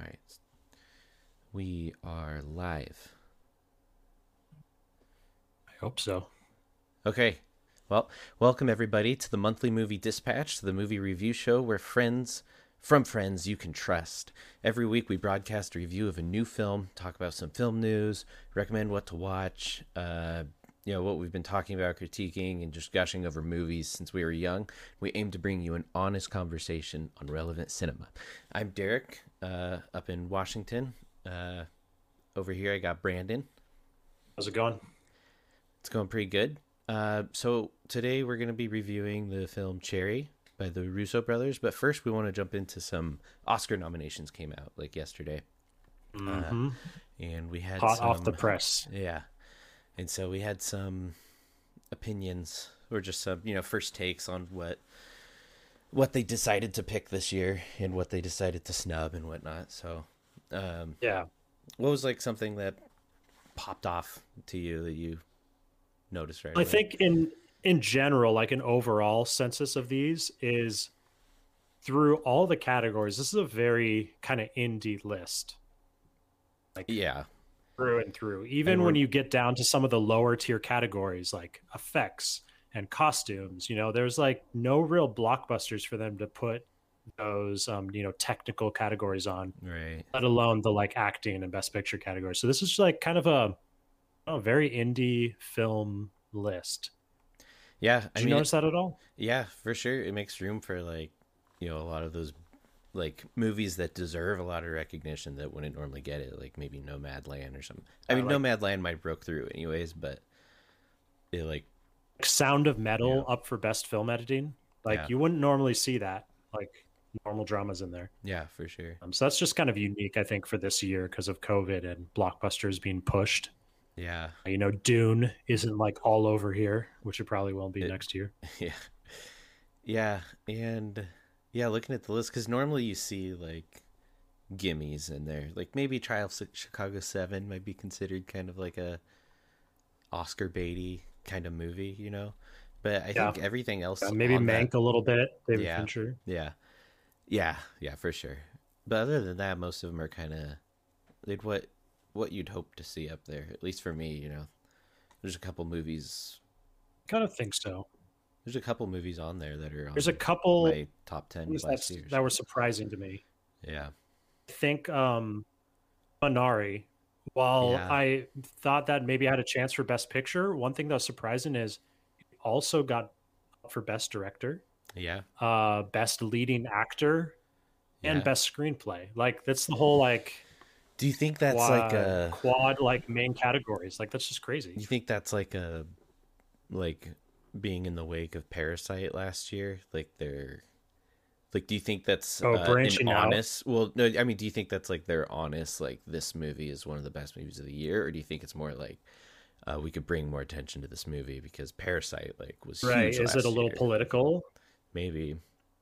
All right. We are live. I hope so. Okay. Well, welcome everybody to the monthly movie dispatch, to the movie review show where friends from friends you can trust. Every week we broadcast a review of a new film, talk about some film news, recommend what to watch, uh, you know, what we've been talking about, critiquing, and just gushing over movies since we were young. We aim to bring you an honest conversation on relevant cinema. I'm Derek, uh, up in Washington. Uh, over here I got Brandon. How's it going? It's going pretty good. Uh, so today we're going to be reviewing the film Cherry by the Russo brothers, but first we want to jump into some Oscar nominations came out like yesterday, Mm-hmm. uh, and we had Hot some, off the press. yeah, and so we had some opinions or just some you know first takes on what what they decided to pick this year and what they decided to snub and whatnot. So, um, Yeah. what was like something that popped off to you that you noticed right now? I away? think in in general, like an overall census of these is through all the categories. This is a very kind of indie list Like, yeah, through and through. Even when you get down to some of the lower tier categories like effects and costumes, you know, there's like no real blockbusters for them to put those um, you know, technical categories on. right. let alone the like acting and best picture category. So this is like kind of a, a very indie film list. Yeah, Did I you mean, notice that at all? yeah, for sure. It makes room for like, you know, a lot of those like movies that deserve a lot of recognition that wouldn't normally get it, like maybe Nomadland or something. I I mean, like- Nomadland might broke through anyways, but it like Sound of Metal up for best film editing. Like Yeah. you wouldn't normally see that. Like normal dramas in there. yeah, for sure. Um, so that's just kind of unique, I think, for this year because of COVID and blockbusters being pushed. Yeah, You know, Dune isn't like all over here, which it probably will be It- next year. yeah, yeah, and yeah, looking at the list because normally you see like gimmies in there, like maybe Trial of Chicago Seven might be considered kind of like a Oscar baity kind of movie, you know. But I Yeah. think everything else, Uh, maybe on that- Mank a little bit, David Yeah. Fincher. Yeah, yeah, yeah, for sure. But other than that, most of them are kind of like what what you'd hope to see up there. At least for me, you know. There's a couple movies. Kind of think so. There's a couple movies on there that are on There's a couple my top ten that were surprising to me. Yeah, I think um Minari, while Yeah. I thought that maybe I had a chance for best picture, one thing that was surprising is also got for best director, yeah, uh best leading actor, and yeah. best screenplay. Like that's the whole like Do you think that's quad, like a? quad like main categories. Like that's just crazy. You think that's like a, like being in the wake of Parasite last year? Like they're, like, do you think that's Oh, uh, an branching out. honest? Well, no, I mean, do you think that's like they're honest? Like this movie is one of the best movies of the year, or do you think it's more like uh, we could bring more attention to this movie because Parasite like was Right. huge Is it a little year? political? Maybe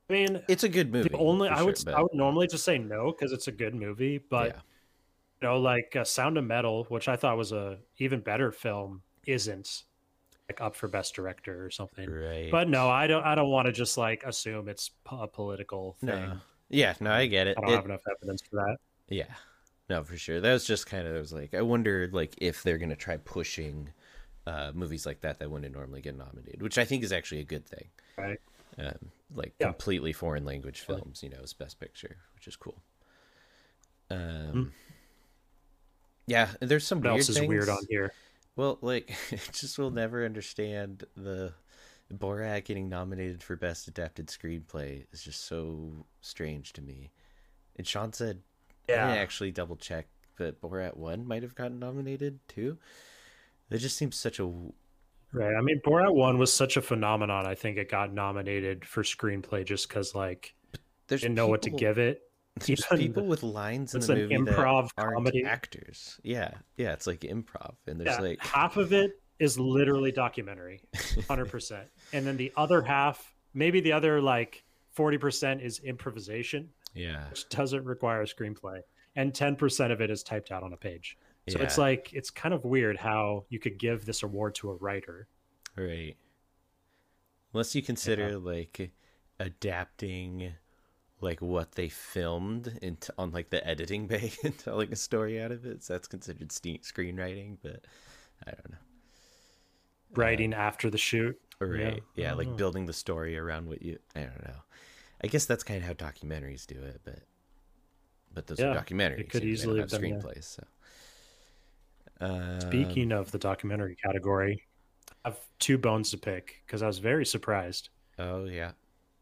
I mean it's a good movie. the only I would sure, I would normally just say no because it's a good movie, but yeah, you know, like uh, Sound of Metal, which I thought was a even better film, isn't like up for best director or something. right. But no, I don't. I don't want to just like assume it's a political thing. no, yeah, no, I get it. I don't It- have enough evidence for that. Yeah. No, for sure. That was just kind of I was like I wonder like if they're gonna try pushing uh, movies like that that wouldn't normally get nominated, which I think is actually a good thing. Right. Um, like Yeah. completely foreign language films, you know, as best picture, which is cool. Um, yeah, there's some What weird else is things. weird on here? Well, like, I just will never understand the Borat getting nominated for Best Adapted Screenplay is just so strange to me. And Sean said, I Yeah. didn't actually double check, but Borat 1 might have gotten nominated too. That just seems such a. Right. I mean, Borat One was such a phenomenon. I think it got nominated for screenplay just because like There's didn't know what to give it. There's people with lines in the movie improv that aren't comedy. actors. Yeah, yeah, it's like improv, and there's Yeah, like half of it is literally documentary, hundred percent, and then the other half, maybe the other like forty percent is improvisation, yeah, which doesn't require a screenplay, and ten percent of it is typed out on a page. So it's like it's kind of weird how you could give this award to a writer. Right. Unless you consider like adapting like what they filmed into on like the editing bay and telling a story out of it. So that's considered ste- screenwriting, but I don't know. Writing after the shoot. Right. Yeah. Yeah, like Oh. building the story around what you I don't know. I guess that's kind of how documentaries do it, but but those Yeah, are documentaries. could know, they don't easily have screenplays, so um, Speaking of the documentary category, I have two bones to pick because I was very surprised. Oh yeah.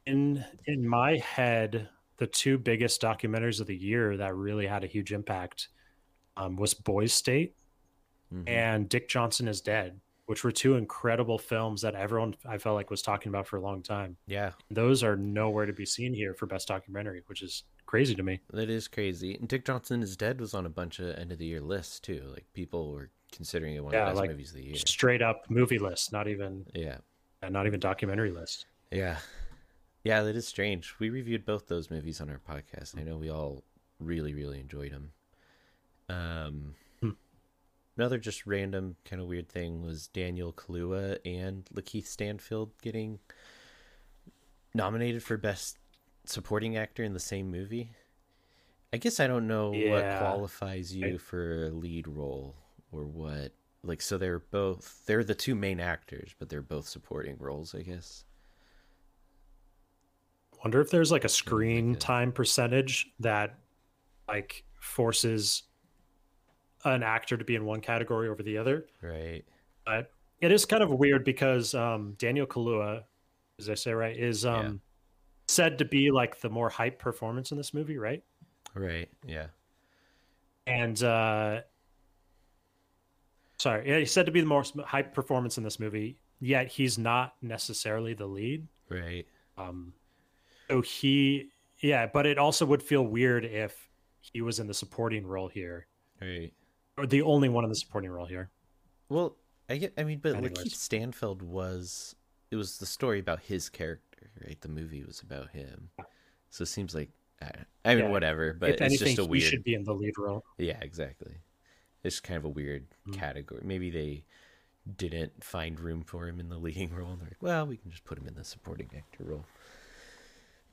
In in my head, the two biggest documentaries of the year that really had a huge impact um, was Boys State Mhm. and Dick Johnson is Dead, which were two incredible films that everyone I felt like was talking about for a long time. Yeah. Those are nowhere to be seen here for best documentary, which is crazy to me. That is crazy. And Dick Johnson is Dead was on a bunch of end of the year lists too. Like people were considering it one Yeah, of the best like, movies of the year. Straight up movie list, not even Yeah. not even documentary list. Yeah. Yeah, that is strange. We reviewed both those movies on our podcast. I know we all really, really enjoyed them. Um, Hmm. Another just random kind of weird thing was Daniel Kaluuya and Lakeith Stanfield getting nominated for Best Supporting Actor in the same movie. I guess I don't know what qualifies you I- for a lead role or what. Like, so they're both, they're the two main actors, but they're both supporting roles, I guess. Wonder if there's like a screen time percentage that like forces an actor to be in one category over the other. Right. But it is kind of weird because um, Daniel Kalua, as I say right, is um, said to be like the more hype performance in this movie, right? Right. Yeah. And uh, sorry, yeah, he's said to be the more hype performance in this movie. Yet he's not necessarily the lead. Right. Um, so he, yeah, but it also would feel weird if he was in the supporting role here, Right. or the only one in the supporting role here. Well, I get. I mean, but Anyways. Lakeith Stanfield was. It was the story about his character, right? The movie was about him, so it seems like. I, mean, Yeah. whatever. But if it's anything, just a he weird. should be in the lead role. Yeah, exactly. It's kind of a weird Mm. category. Maybe they didn't find room for him in the leading role. And they're like, well, we can just put him in the supporting actor role.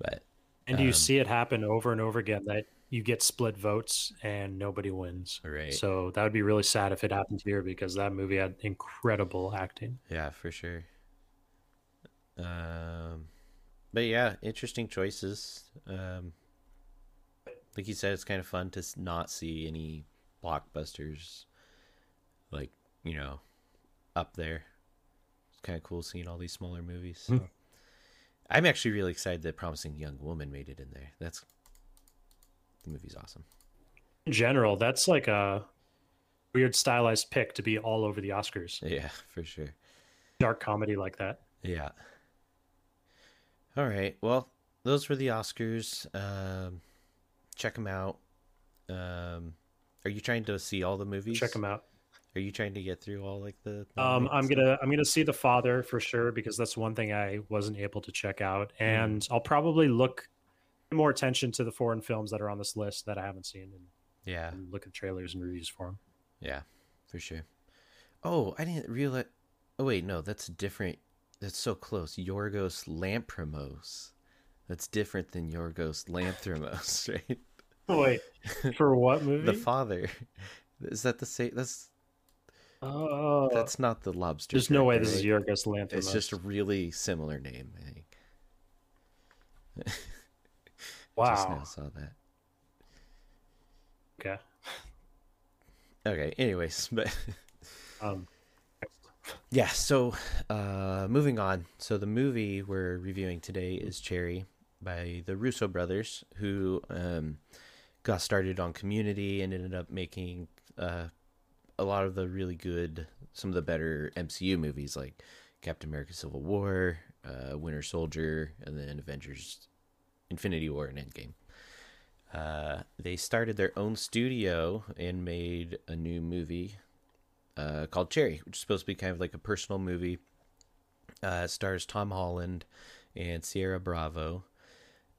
But And you Um, see it happen over and over again that you get split votes and nobody wins. right. So that would be really sad if it happened here because that movie had incredible acting. Yeah, for sure. Um, but yeah, interesting choices. Um, like you said, it's kind of fun to not see any blockbusters, like you know, up there. It's kind of cool seeing all these smaller movies. So. I'm actually really excited that Promising Young Woman made it in there. That's the movie's awesome. In general, that's like a weird stylized pick to be all over the Oscars. Yeah, for sure. Dark comedy like that. Yeah. All right. Well, those were the Oscars. Um, check them out. Um, are you trying to see all the movies? Check them out. Are you trying to get through all like the? Um, I'm stuff? gonna I'm gonna see the father for sure because that's one thing I wasn't able to check out, Hmm. and I'll probably look more attention to the foreign films that are on this list that I haven't seen and, Yeah. and look at trailers and reviews for them. Yeah. For sure. Oh, I didn't realize. Oh wait, no, that's different. That's so close. Yorgos Lamprinos. That's different than Yorgos Lanthimos, right? Wait, for what movie? the father. Is that the same? That's oh, that's not the lobster. there's no way this is? Yorgos Lanthimos. It's just a really similar name, I think. Just wow. now saw that. Okay. Okay, anyways, but Um, yeah, so uh moving on. So the movie we're reviewing today is Cherry by the Russo brothers who um got started on Community and ended up making uh a lot of the really good some of the better MCU movies like Captain America Civil War, uh Winter Soldier, and then Avengers Infinity War and Endgame. Uh, they started their own studio and made a new movie uh, called Cherry, which is supposed to be kind of like a personal movie. Uh, stars Tom Holland and Ciara Bravo.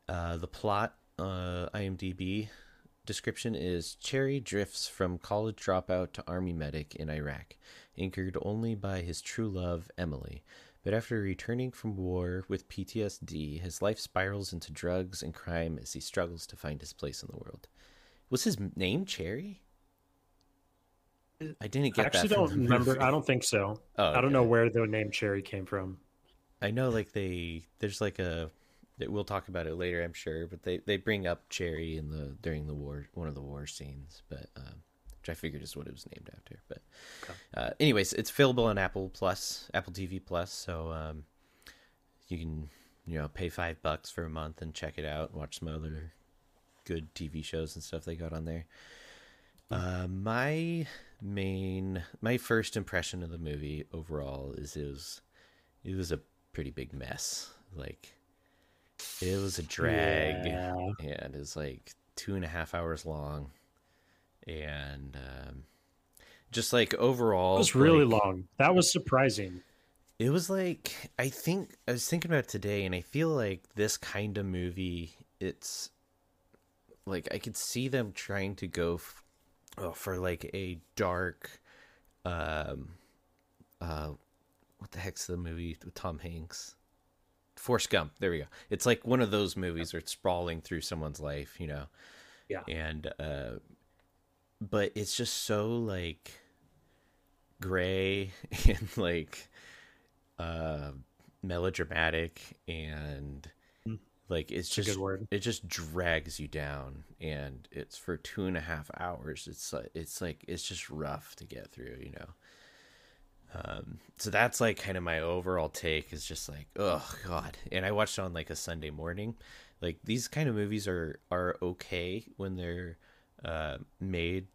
Uh, the plot, uh, IMDb description is Cherry drifts from college dropout to army medic in Iraq, anchored only by his true love, Emily. But after returning from war with PTSD, his life spirals into drugs and crime as he struggles to find his place in the world. Was his name Cherry? I didn't get I actually don't remember. movie. I don't think so. Oh, I don't okay. know where the name Cherry came from. I know, like they there's like a we'll talk about it later, I'm sure, but they they bring up Cherry in the during the war one of the war scenes, but um, which I figured is what it was named after. But Okay. uh, anyways, it's available on Apple Plus, Apple TV Plus, so um, you can you know pay five bucks for a month and check it out, and watch some other good TV shows and stuff they got on there. Uh, my main, my first impression of the movie overall is it was, it was a pretty big mess. Like, it was a drag, Yeah. and it was like two and a half hours long, and um, just like overall, It was really like, long. That was surprising. it was like I think I was thinking about it today, and I feel like this kind of movie, it's like I could see them trying to go f- oh, for like a dark, um, uh, what the heck's the movie with Tom Hanks? Forrest Gump. There we go. It's like one of those movies where it's sprawling through someone's life, you know. Yeah. And uh, but it's just so like gray and like uh melodramatic and Mm. like it's It's a just good word. it just drags you down and it's for two and a half hours it's like it's like it's just rough to get through you know um so that's like kind of my overall take is just like oh god. And i watched it on like a sunday morning. Like these kind of movies are are okay when they're uh made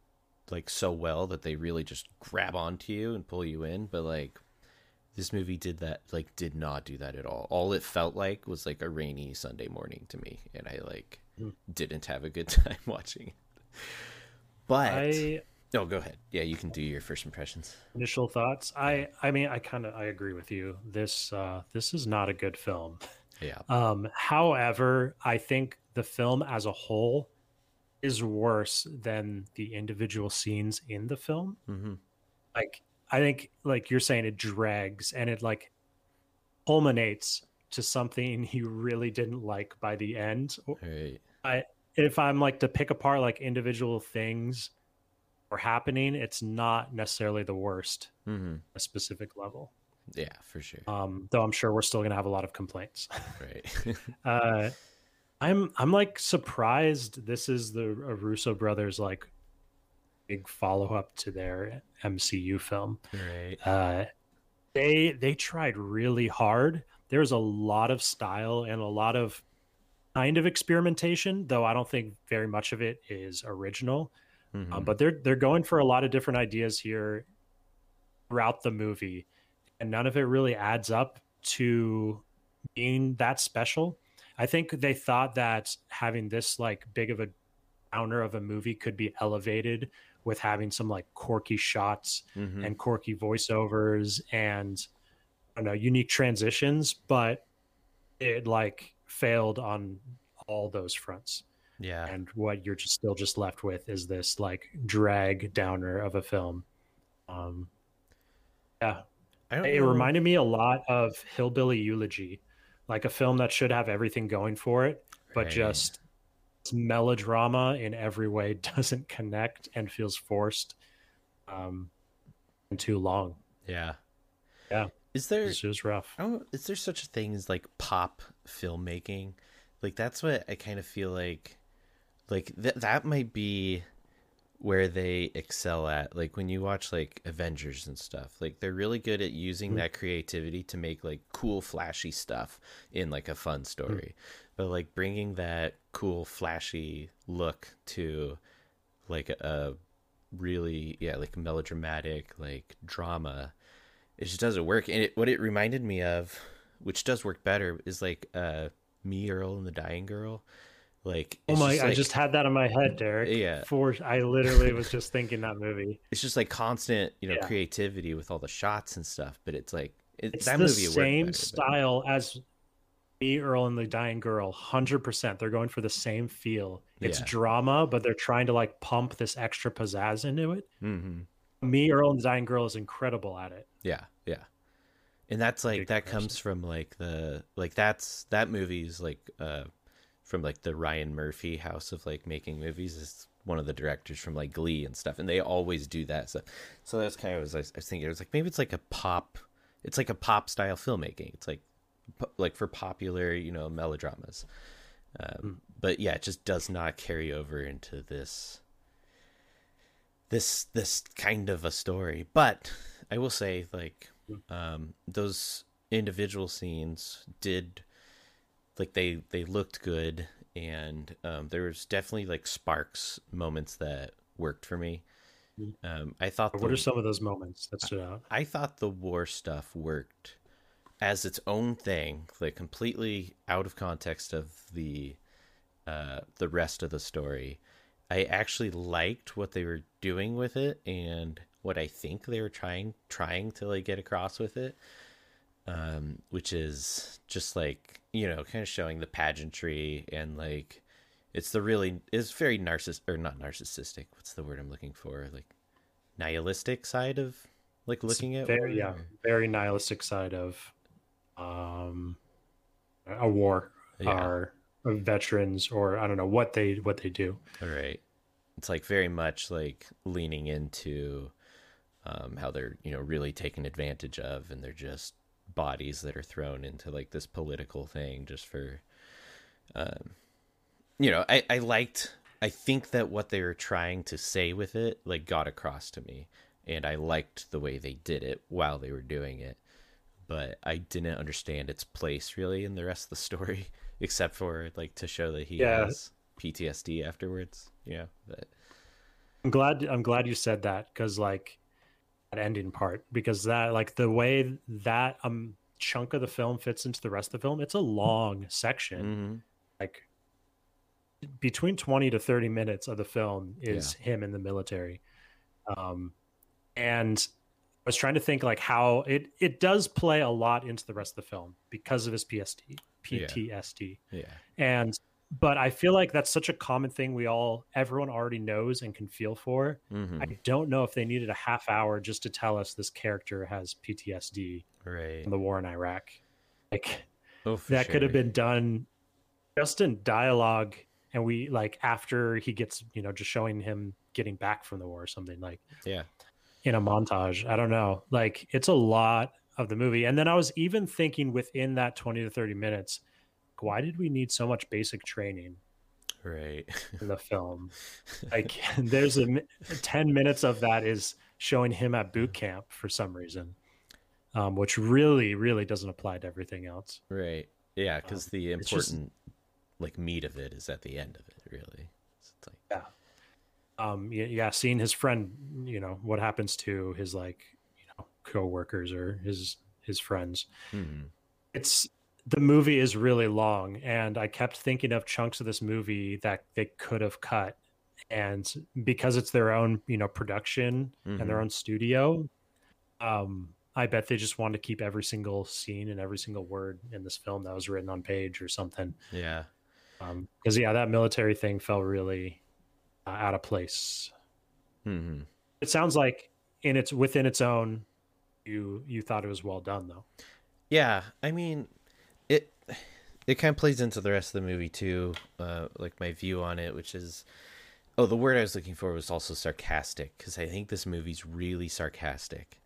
like so well that they really just grab onto you and pull you in. But like this movie did that like did not do that at all. All it felt like was like a rainy sunday morning to me. And i like Hmm. didn't have a good time watching it. But I oh go ahead yeah you can do your first impressions initial thoughts. I I mean I kind of I agree with you. This uh this is not a good film. yeah Um however, I think the film as a whole is worse than the individual scenes in the film. mm-hmm. Like I think like you're saying it drags and it like culminates to something you really didn't like by the end. right If I'm like to pick apart like individual things or happening, it's not necessarily the worst mm-hmm. a specific level. yeah for sure Um, though I'm sure we're still gonna have a lot of complaints. right uh, I'm I'm like surprised this is the Russo brothers like big follow up to their MCU film. right Uh, they they tried really hard. There's a lot of style and a lot of kind of experimentation, though I don't think very much of it is original. Mhm. Um, but they're they're going for a lot of different ideas here throughout the movie, and none of it really adds up to being that special. I think they thought that having this like big of a downer of a movie could be elevated with having some like quirky shots Mhm. and quirky voiceovers and I don't know unique transitions, but it like failed on all those fronts yeah and what you're just still just left with is this like drag downer of a film um yeah I don't it know. reminded me a lot of hillbilly elegy like a film that should have everything going for it but Right. just melodrama in every way doesn't connect and feels forced um and too long yeah Yeah. is there it's just rough I don't, is there such a thing as like pop filmmaking? Like that's what I kind of feel like. Like that that might be where they excel at. Like when you watch like Avengers and stuff, like they're really good at using Mhm. that creativity to make like cool, flashy stuff in like a fun story. But like bringing that cool, flashy look to like a really yeah like melodramatic like drama it just doesn't work and it, what it reminded me of which does work better is like uh me earl and the dying girl like oh my just i just had that in my head derek Yeah. for i literally was just thinking that movie it's just like constant you know Yeah. creativity with all the shots and stuff but it's like it, it's that the movie same better, but- style as me earl and the dying girl 100% they're going for the same feel it's Yeah. drama but they're trying to like pump this extra pizzazz into it Mhm. me earl and the dying girl is incredible at it yeah yeah and that's like Big that person. comes from like the like that's that movie's like uh from like the Ryan Murphy house of like making movies is one of the directors from like Glee and stuff, and they always do that. So, so that's kind of what I was, I was thinking. It was like maybe it's like a pop, it's like a pop style filmmaking. It's like like for popular, you know, melodramas. Um, But yeah, it just does not carry over into this this this kind of a story. But I will say, like, um, those individual scenes did like they they looked good and um, there was definitely like sparks moments that worked for me. Um, i thought What the, are some of those moments that stood out? i thought the war stuff worked as its own thing like completely out of context of the uh, the rest of the story. I actually liked what they were doing with it and what i think they were trying trying to like get across with it um, which is just like you know, kind of showing the pageantry and like it's the really it's very narciss or not narcissistic. What's the word I'm looking for? Like nihilistic side of like looking at very war, yeah, very nihilistic side of um a war Yeah. or veterans or I don't know what they what they do. All right. It's like very much like leaning into um, how they're, you know, really taken advantage of and they're just bodies that are thrown into like this political thing just for um you know, I, I liked I think that what they were trying to say with it like got across to me and I liked the way they did it while they were doing it. But I didn't understand its place really in the rest of the story, except for like to show that he Yeah. has PTSD afterwards. yeah but I'm glad I'm glad you said that because like ending part because that like the way that um chunk of the film fits into the rest of the film it's a long section. Mhm. like between 20 to 30 minutes of the film is him in the military. Um and i was trying to think like how it it does play a lot into the rest of the film because of his Yeah. ptsd yeah, and but i feel like that's such a common thing we all everyone already knows and can feel for. Hmm i don't know if they needed a half hour just to tell us this character has ptsd right. from the war in iraq. Like Oh, that could have been done just in dialogue and we like after he gets you know just showing him getting back from the war or something like yeah, in a montage. I don't know. Like it's a lot of the movie. And then i was even thinking within that 20 to 30 minutes why did we need so much basic training right. in the film like there's a 10 minutes of that is showing him at boot camp for some reason um, which really really doesn't apply to everything else right. Yeah, because the it's just- important like meat of it is at the end of it. Really, it's like yeah um yeah seeing his friend you know what happens to his like you know co-workers or his his friends mhm. it's the movie is really long and i kept thinking of chunks of this movie that they could have cut and because it's their own you know production and their Mhm. own studio um i bet they just wanted to keep every single scene and every single word in this film that was written on page or something yeah, um because yeah that military thing felt really uh, out of place mm-hmm. it sounds like in its within its own you you thought it was well done though yeah. I mean, it kind of plays into the rest of the movie too. Uh, like my view on it, which is oh, the word I was looking for was also sarcastic because I think this movie's really sarcastic,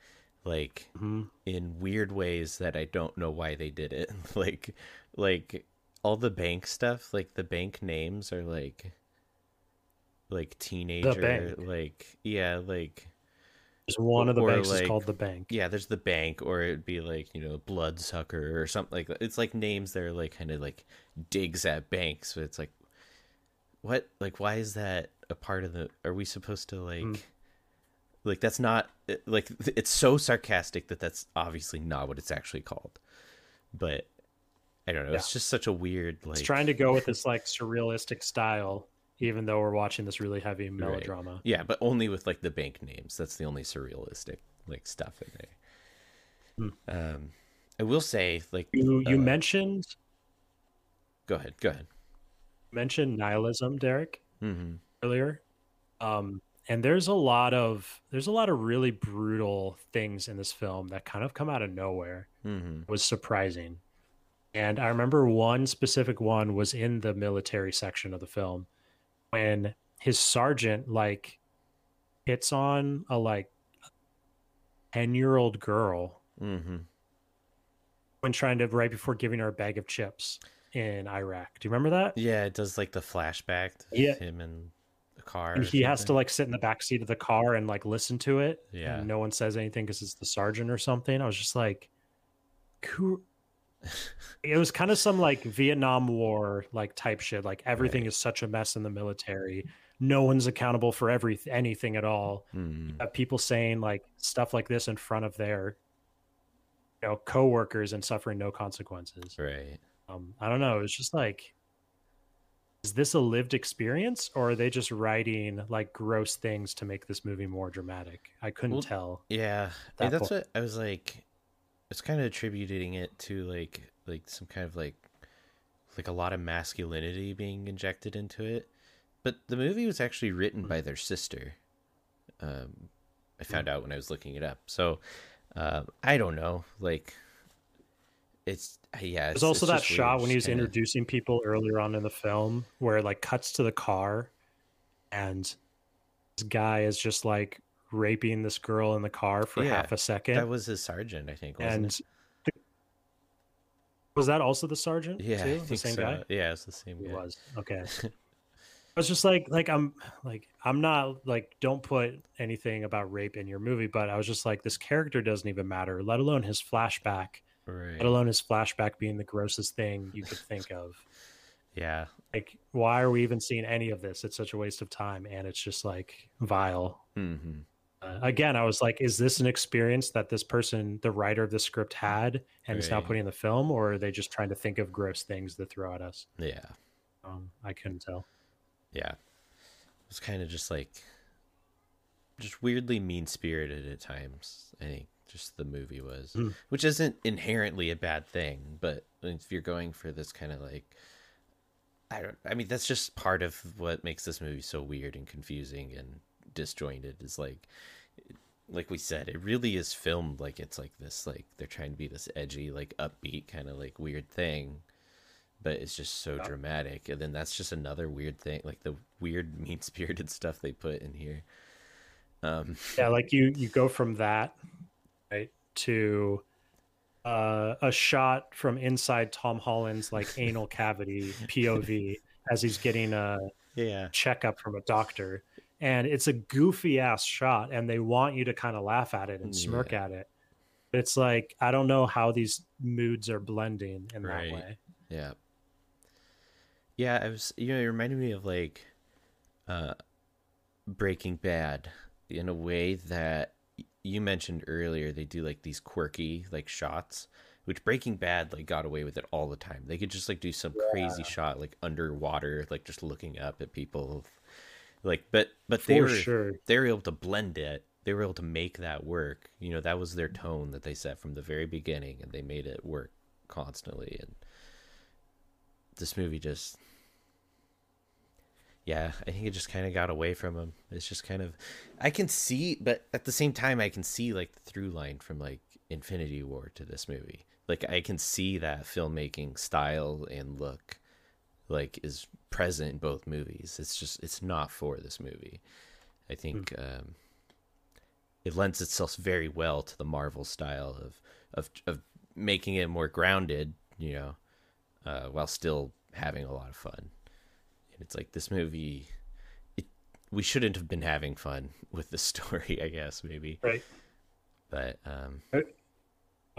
like Mhm. in weird ways that I don't know why they did it. like like all the bank stuff, like the bank names are like like teenager like yeah, like There's one of the banks like, is called the bank. yeah, there's the bank or it'd be like, you know, bloodsucker or something like that. It's like names that are like kind of like digs at banks, but it's like what like why is that a part of the are we supposed to like Hmm. like that's not like it's so sarcastic that that's obviously not what it's actually called. But I don't know, it's just such a weird like It's trying to go with this like surrealistic style, even though we're watching this really heavy melodrama. Yeah, but only with like the bank names. That's the only surrealistic like stuff in there. Um, I will say, like, You you uh, mentioned go ahead, go ahead. mentioned nihilism, Derek, hmm earlier. Um, and there's a lot of there's a lot of really brutal things in this film that kind of come out of nowhere Mm-hmm. was surprising and i remember one specific one was in the military section of the film when his sergeant like hits on a like 10 year old girl Mm-hmm. when trying to right before giving her a bag of chips in iraq do you remember that Yeah, it does like the flashback to Yeah. him and the car. and he has to like sit in the back seat of the car and like listen to it Yeah. and no one says anything because it's the sergeant or something i was just like who it was kind of some like vietnam war like type shit like everything Right. is such a mess in the military no one's accountable for every anything at all uh, people saying like stuff like this in front of their you know coworkers and suffering no consequences Right. um i don't know it's just like is this a lived experience or are they just writing like gross things to make this movie more dramatic i couldn't Well, tell Yeah, That and that's point. what I was like. It's kind of attributing it to like like some kind of like like a lot of masculinity being injected into it. But the movie was actually written by their sister. Um, I found out when I was looking it up. So um, I don't know. Like it's yeah. There's also it's that just weird, shot when just he's kinda- introducing people earlier on in the film where it like cuts to the car and this guy is just like raping this girl in the car for Yeah, half a second. That was his sergeant, I think. And was that also the sergeant? Yeah, too? The same so. guy. Yeah, it's the same It guy. was okay. I was just like, like I'm like I'm not like don't put anything about rape in your movie, but I was just like this character doesn't even matter, let alone his flashback, Right. let alone his flashback being the grossest thing you could think of. Yeah. Like, why are we even seeing any of this? It's such a waste of time, and it's just like vile. Mm-hmm. Again, I was like, is this an experience that this person, the writer of the script, had and is now putting in the film, or are they just trying to think of gross things to throw at us? Yeah. Um, I couldn't tell. Yeah. It was kind of just like just weirdly mean spirited at times. I think just the movie was, Mm. which isn't inherently a bad thing, but if you're going for this kind of like I don't I mean that's just part of what makes this movie so weird and confusing and disjointed is like like we said it really is filmed like it's like this like they're trying to be this edgy like upbeat kind of like weird thing but it's just so Yeah. dramatic and then that's just another weird thing like the weird mean spirited stuff they put in here. Um Yeah, like you you go from that right to uh, a shot from inside Tom Holland's like anal cavity POV as he's getting a yeah. checkup from a doctor, and it's a goofy ass shot, and they want you to kind of laugh at it and smirk at it. But it's like I don't know how these moods are blending in Right. that way. yeah yeah i was you know it reminded me of like uh breaking bad in a way that you mentioned earlier they do like these quirky like shots which breaking bad like got away with it all the time they could just like do some crazy shot like underwater like just looking up at people like but but they were sure. they were able to blend it. They were able to make that work. You know that was their tone that they set from the very beginning and they made it work constantly. And this movie just yeah i think it just kind of got away from him it's just kind of i can see but at the same time i can see like the through line from like infinity war to this movie. Like i can see that filmmaking style and look like is present in both movies it's just it's not for this movie i think um it lends itself very well to the marvel style of of of making it more grounded you know uh, while still having a lot of fun. And it's like this movie, it we shouldn't have been having fun with the story, I guess maybe. Right. But um, I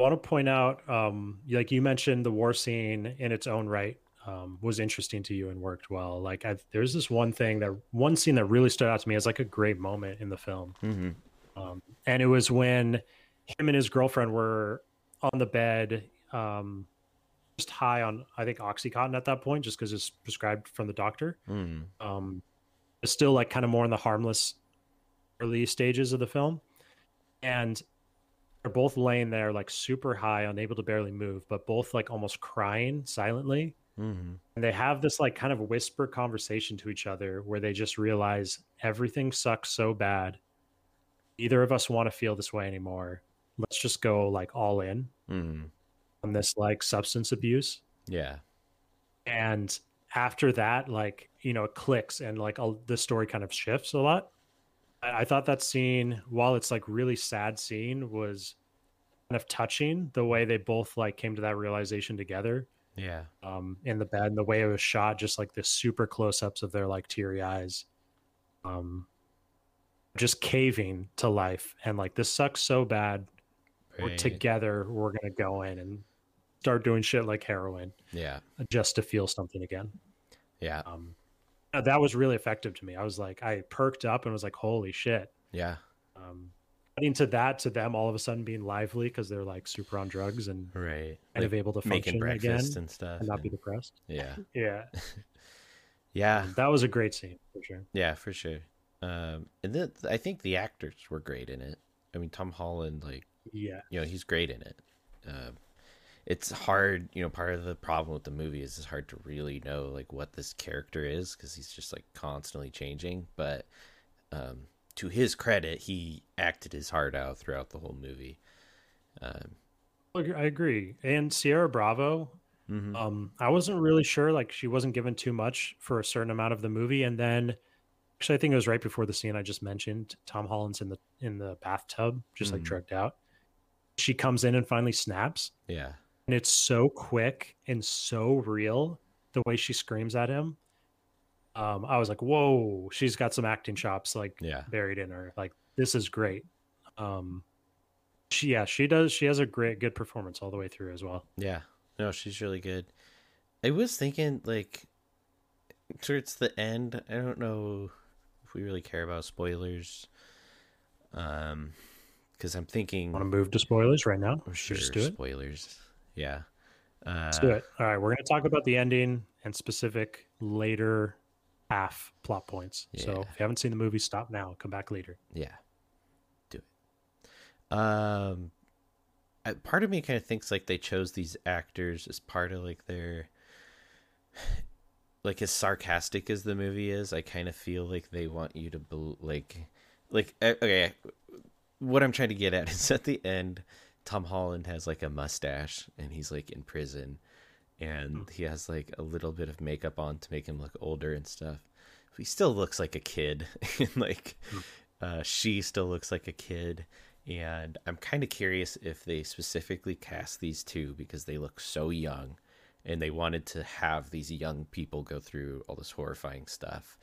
want to point out, um, like you mentioned, the war scene in its own right um, was interesting to you and worked well. Like I've, there's this one thing that one scene that really stood out to me as like a great moment in the film, mhm. um, and it was when him and his girlfriend were on the bed, um, just high on I think OxyContin at that point, just because it's prescribed from the doctor. Mm. Um, it's still like kind of more in the harmless early stages of the film, and they're both laying there like super high, unable to barely move, but both like almost crying silently. Mm-hmm. and they have this like kind of whisper conversation to each other where they just realize everything sucks so bad neither of us want to feel this way anymore let's just go like all in Mm-hmm. on this like substance abuse Yeah. and after that like you know it clicks and like all, the story kind of shifts a lot I, I thought that scene while it's like really sad scene was kind of touching the way they both like came to that realization together Yeah. um, in the bed and the way it was shot, just like the super close ups of their like teary eyes, um, just caving to life. And like, this sucks so bad. We're together. We're going to go in and start doing shit like heroin Yeah. just to feel something again. Yeah. Um, that was really effective to me. I was like, I perked up and was like, holy shit. Yeah. Um, adding to that, to them all of a sudden being lively because they're like super on drugs and Right. kind Like of able to making function again and stuff. and not be depressed. yeah. Yeah. Yeah. that was a great scene for sure. Yeah, for sure. Um, and then I think the actors were great in it. I mean, Tom Holland, like, Yeah. you know, he's great in it. Um, it's hard, you know, part of the problem with the movie is it's hard to really know like what this character is because he's just like constantly changing. But um, to his credit, he acted his heart out throughout the whole movie. Um, I agree. And Ciara Bravo, mhm. um, I wasn't really sure. Like she wasn't given too much for a certain amount of the movie, and then actually, I think it was right before the scene I just mentioned. Tom Holland's in the in the bathtub, just like Mhm. drugged out. She comes in and finally snaps, yeah, and it's so quick and so real the way she screams at him. Um, I was like, "Whoa, she's got some acting chops like yeah, buried in her. Like this is great." Um, she yeah, she does. She has a great good performance all the way through as well. yeah. No, she's really good. I was thinking like towards the end. I don't know if we really care about spoilers. Um, because I'm thinking Want to move to spoilers right now? Sure just do it. spoilers. Yeah. Uh, Let's do it. All right, we're going to talk about the ending and specific later half plot points. So if you haven't seen the movie, stop now. Come back later. Yeah. Do it. Um, I, part of me kind of thinks like they chose these actors as part of like their, like as sarcastic as the movie is. I kind of feel like they want you to bel like, like uh, okay. What I'm trying to get at is at the end, Tom Holland has like a mustache and he's like in prison, and he has like a little bit of makeup on to make him look older and stuff. He still looks like a kid, and like uh, she still looks like a kid. And I'm kind of curious if they specifically cast these two because they look so young, and they wanted to have these young people go through all this horrifying stuff.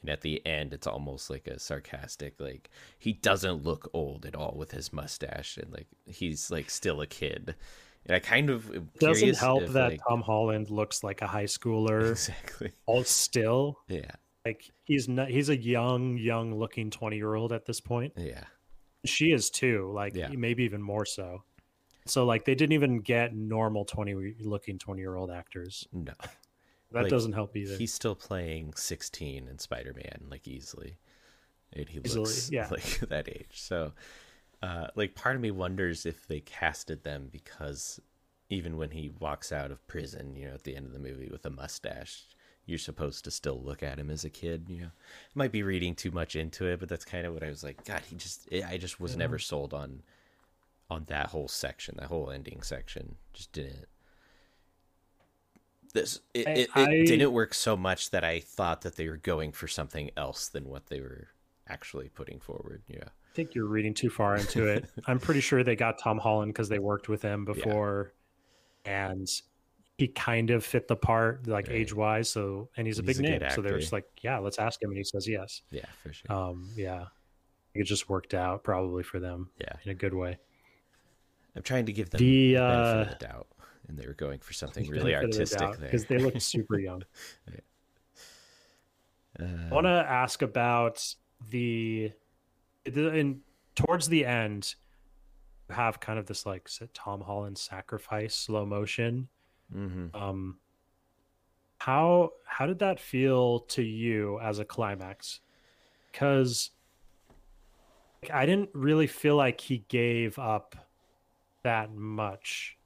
And at the end, it's almost like a sarcastic, like he doesn't look old at all with his mustache, and like he's like still a kid. And I kind of Doesn't help if, that like- Tom Holland looks like a high schooler. exactly, all still yeah, like he's not. He's a young, young looking twenty year old at this point. yeah, She is too. Like Yeah. maybe even more so. So like they didn't even get normal twenty looking twenty year old actors. no. That Like, doesn't help either. He's still playing 16 in Spider Man, like easily. And he Easily, looks yeah. like that age. So, uh, like, part of me wonders if they casted them because even when he walks out of prison, you know, at the end of the movie with a mustache, you're supposed to still look at him as a kid, you know. Might be reading too much into it, but that's kind of what I was like, God, he just, I just was Yeah. never sold on on that whole section, that whole ending section. Just didn't this it, I- it, it I- didn't work so much that I thought that they were going for something else than what they were actually putting forward. Yeah. I think you're reading too far into it. I'm pretty sure they got Tom Holland because they worked with him before, and he kind of fit the part, like Right. age wise. So, and he's a He's big a name, so they're just like, yeah, let's ask him, and he says yes. Yeah, for sure. Um, yeah, it just worked out probably for them yeah. in a good way. I'm trying to give them The, the benefit uh, of the doubt. And they were going for something really artistic there. because they look super young. Uh, I want to ask about the, in towards the end, you have kind of this like Tom Holland sacrifice slow motion. mhm. Um, how how did that feel to you as a climax? Because I didn't really feel like he gave up that much.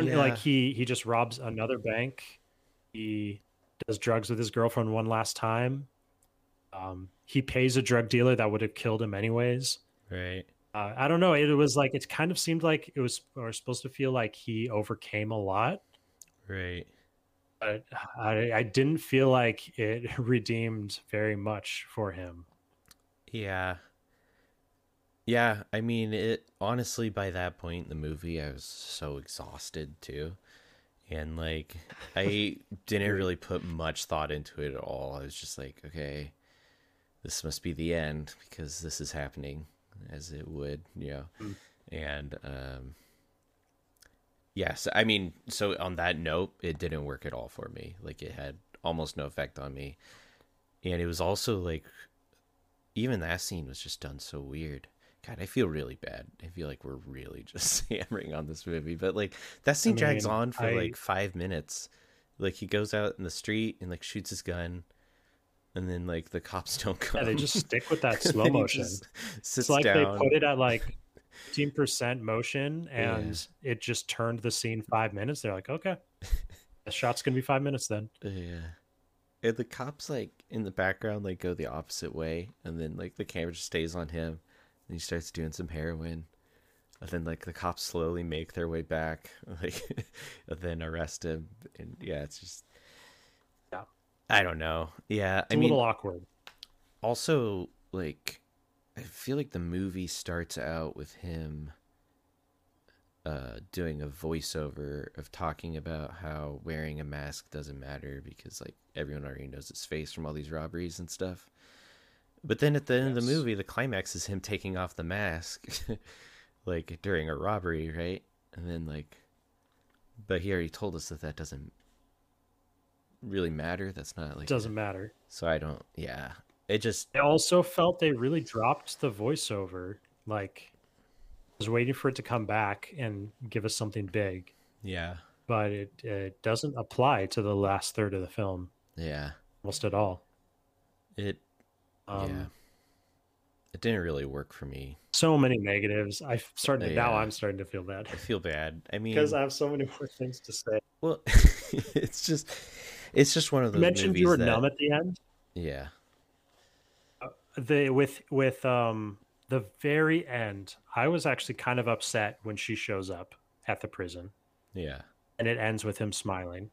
Yeah. Like he he just robs another bank. He does drugs with his girlfriend one last time. Um, he pays a drug dealer that would have killed him anyways. Right. Uh, I don't know. It was like it kind of seemed like it was or supposed to feel like he overcame a lot. Right. But I, I didn't feel like it redeemed very much for him. Yeah. Yeah, I mean it honestly by that point in the movie I was so exhausted too. And like I didn't really put much thought into it at all. I was just like, okay, this must be the end because this is happening as it would, you know. Mm. And um yes, I mean, so on that note, it didn't work at all for me. Like it had almost no effect on me. And it was also like even that scene was just done so weird God, I feel really bad. I feel like we're really just hammering on this movie, but like that scene I mean, drags on for I... like five minutes. Like he goes out in the street and like shoots his gun, and then like the cops don't come. Yeah, they just stick with that slow motion. It's like down. they put it at like fifteen percent motion, and yeah. it just turned the scene five minutes. They're like, okay, the shot's gonna be five minutes then. Yeah. And the cops like in the background like go the opposite way, and then like the camera just stays on him and he starts doing some heroin. And then like the cops slowly make their way back, like then arrest him, and yeah, it's just. I don't know. Yeah, it's I a mean, little awkward. Also, like I feel like the movie starts out with him uh, doing a voiceover of talking about how wearing a mask doesn't matter because like everyone already knows his face from all these robberies and stuff. But then at the end yes. of the movie, the climax is him taking off the mask, like during a robbery, right? And then like, but he already told us that that doesn't really matter. That's not like it doesn't matter. So I don't. Yeah, it just. I also felt they really dropped the voiceover. Like, I was waiting for it to come back and give us something big. Yeah. But it it doesn't apply to the last third of the film. Yeah. Almost at all. It um, yeah. It didn't really work for me. So many negatives. I started yeah. now. I'm starting to feel bad. I feel bad. I mean, because I have so many more things to say. Well, it's just, it's just one of those. You mentioned you were that, numb at the end. Yeah. Uh, the with with um the very end, I was actually kind of upset when she shows up at the prison. Yeah. And it ends with him smiling.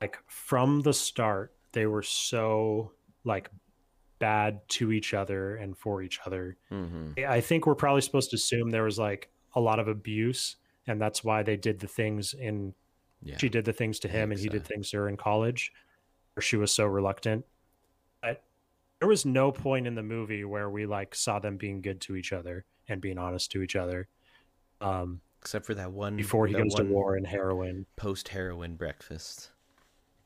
Like from the start, they were so like bad to each other and for each other. Mm-hmm. I think we're probably supposed to assume there was like a lot of abuse, and that's why they did the things in. Yeah. She did the things to him, and he so. did things to her in college, where she was so reluctant. But there was no point in the movie where we like saw them being good to each other and being honest to each other. Um, Except for that one before he goes to war and heroin, post heroin breakfast.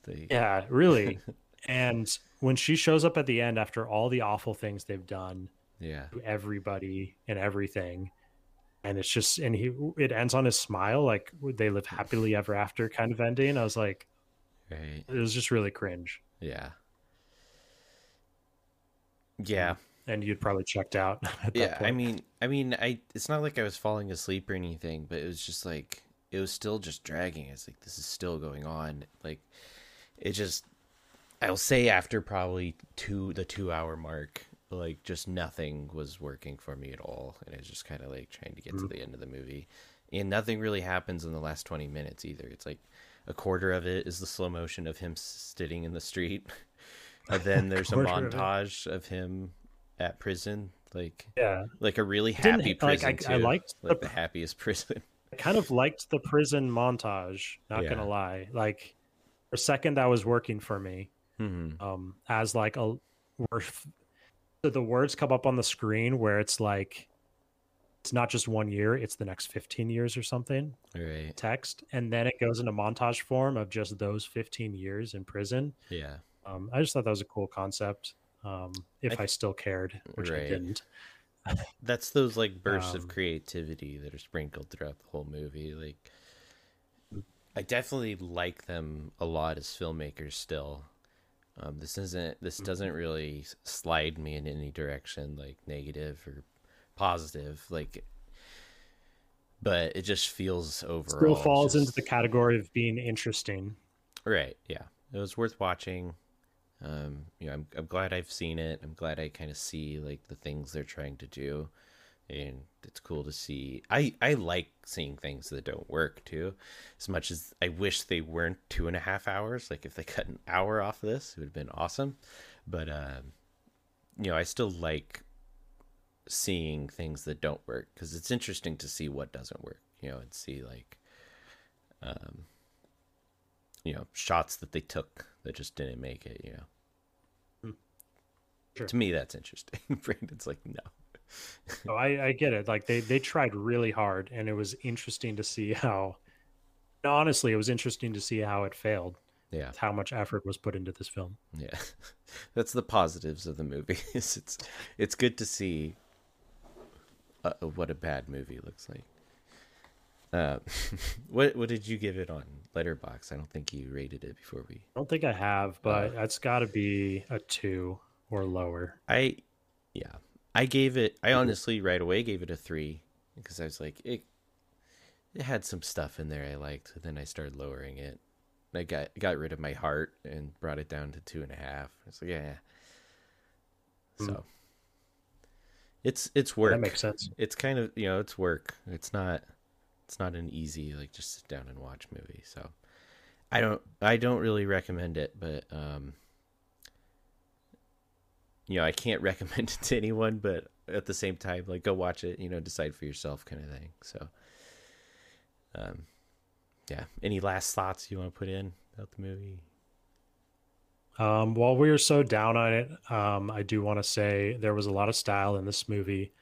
The... Yeah, really. and when she shows up at the end after all the awful things they've done yeah to everybody and everything and it's just and he it ends on his smile like they live happily ever after kind of ending. I was like right. it was just really cringe. Yeah. Yeah. and you'd probably checked out yeah i mean i mean i it's not like i was falling asleep or anything but it was just like it was still just dragging. It's like this is still going on. Like it just I'll say after probably two the two hour mark, like just nothing was working for me at all, and it's just kind of like trying to get mm-hmm. to the end of the movie, and nothing really happens in the last twenty minutes either. It's like a quarter of it is the slow motion of him sitting in the street, and then there's a montage of, of, him at prison, like yeah, like a really happy prison. Like, I, I, liked like the, the, happiest prison. I kind of liked the prison montage. Not yeah. gonna lie, like for a second that was working for me mm-hmm. um, as like a worth. So the words come up on the screen where it's like it's not just one year; it's the next fifteen years or something. Right. Text, and then it goes into montage form of just those fifteen years in prison. Yeah. Um, I just thought that was a cool concept. Um, if I, I still cared, which right. I didn't. That's those like bursts um, of creativity that are sprinkled throughout the whole movie. Like, I definitely like them a lot as filmmakers still. Um, this isn't. This mm-hmm. doesn't really slide me in any direction, like negative or positive. Like but it just feels overall Still falls just- into the category of being interesting. Right. Yeah. It was worth watching. Um, you know, I'm I'm glad I've seen it. I'm glad I kind of see like the things they're trying to do, and it's cool to see. I I like seeing things that don't work too, as much as I wish they weren't two and a half hours. Like if they cut an hour off of this, it would have been awesome. But um, you know, I still like seeing things that don't work because it's interesting to see what doesn't work. You know, and see like um you know shots that they took that just didn't make it you know Hmm. Sure. to me that's interesting brandon's like no So I, I get it. Like they they tried really hard, and it was interesting to see how. Honestly, it was interesting to see how it failed. yeah How much effort was put into this film. yeah that's the positives of the movie is it's it's good to see uh, what a bad movie looks like uh what what did you give it on Letterboxd i don't think you rated it before we I don't think I have, but it's got to be a two or lower. I, yeah, I gave it. I honestly right away gave it a three because I was like it. It had some stuff in there I liked. And then I started lowering it. I got got rid of my heart and brought it down to two and a half. It's like yeah. So. Hmm. It's it's work. That makes sense. It's kind of you know it's work. It's not it's not an easy like just sit down and watch movie. So I don't I don't really recommend it, but um you know, I can't recommend it to anyone, but at the same time, like go watch it, you know, decide for yourself kind of thing. So um yeah. Any last thoughts you want to put in about the movie? Um, while we are so down on it, um, I do want to say there was a lot of style in this movie.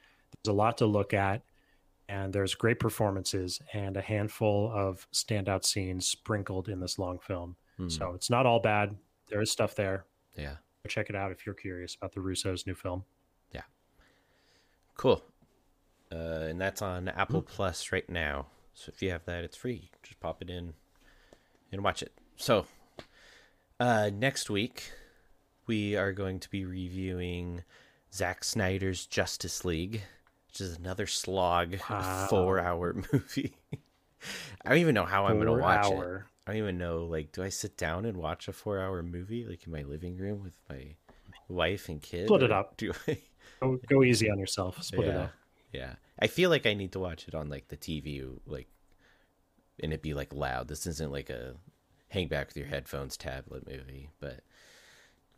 There's a lot to look at, and there's great performances and a handful of standout scenes sprinkled in this long film. Hmm. So it's not all bad. There is stuff there. Yeah. Check it out if you're curious about the Russo's new film. Yeah. Cool. Uh, and that's on Apple Plus right now. So if you have that, it's free. Just pop it in and watch it. So uh, next week, we are going to be reviewing Zack Snyder's Justice League, which is another slog Wow. four hour movie. I don't even know how I'm going to watch it. hour. I don't even know. Like, do I sit down and watch a four hour movie like in my living room with my wife and kid? Split it up. Do I? Go, go easy on yourself. Split it yeah, up. yeah. I feel like I need to watch it on like the TV, like, and it be like loud. This isn't like a hang back with your headphones tablet movie, but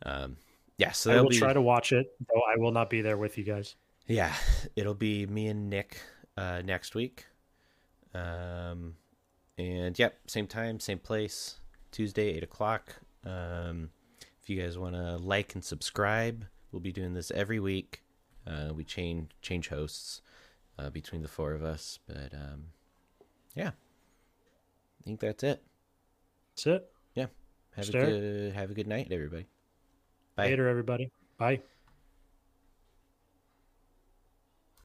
um, yeah. So I will be try to watch it, though I will not be there with you guys. yeah. It'll be me and Nick uh, next week. Um, and yep, same time, same place, Tuesday, eight o'clock. Um, if you guys want to like and subscribe, we'll be doing this every week. Uh, we change change hosts uh, between the four of us, but um, yeah, I think that's it. That's it. Yeah. Have a good have a good night, everybody. Bye. Later, everybody. Bye.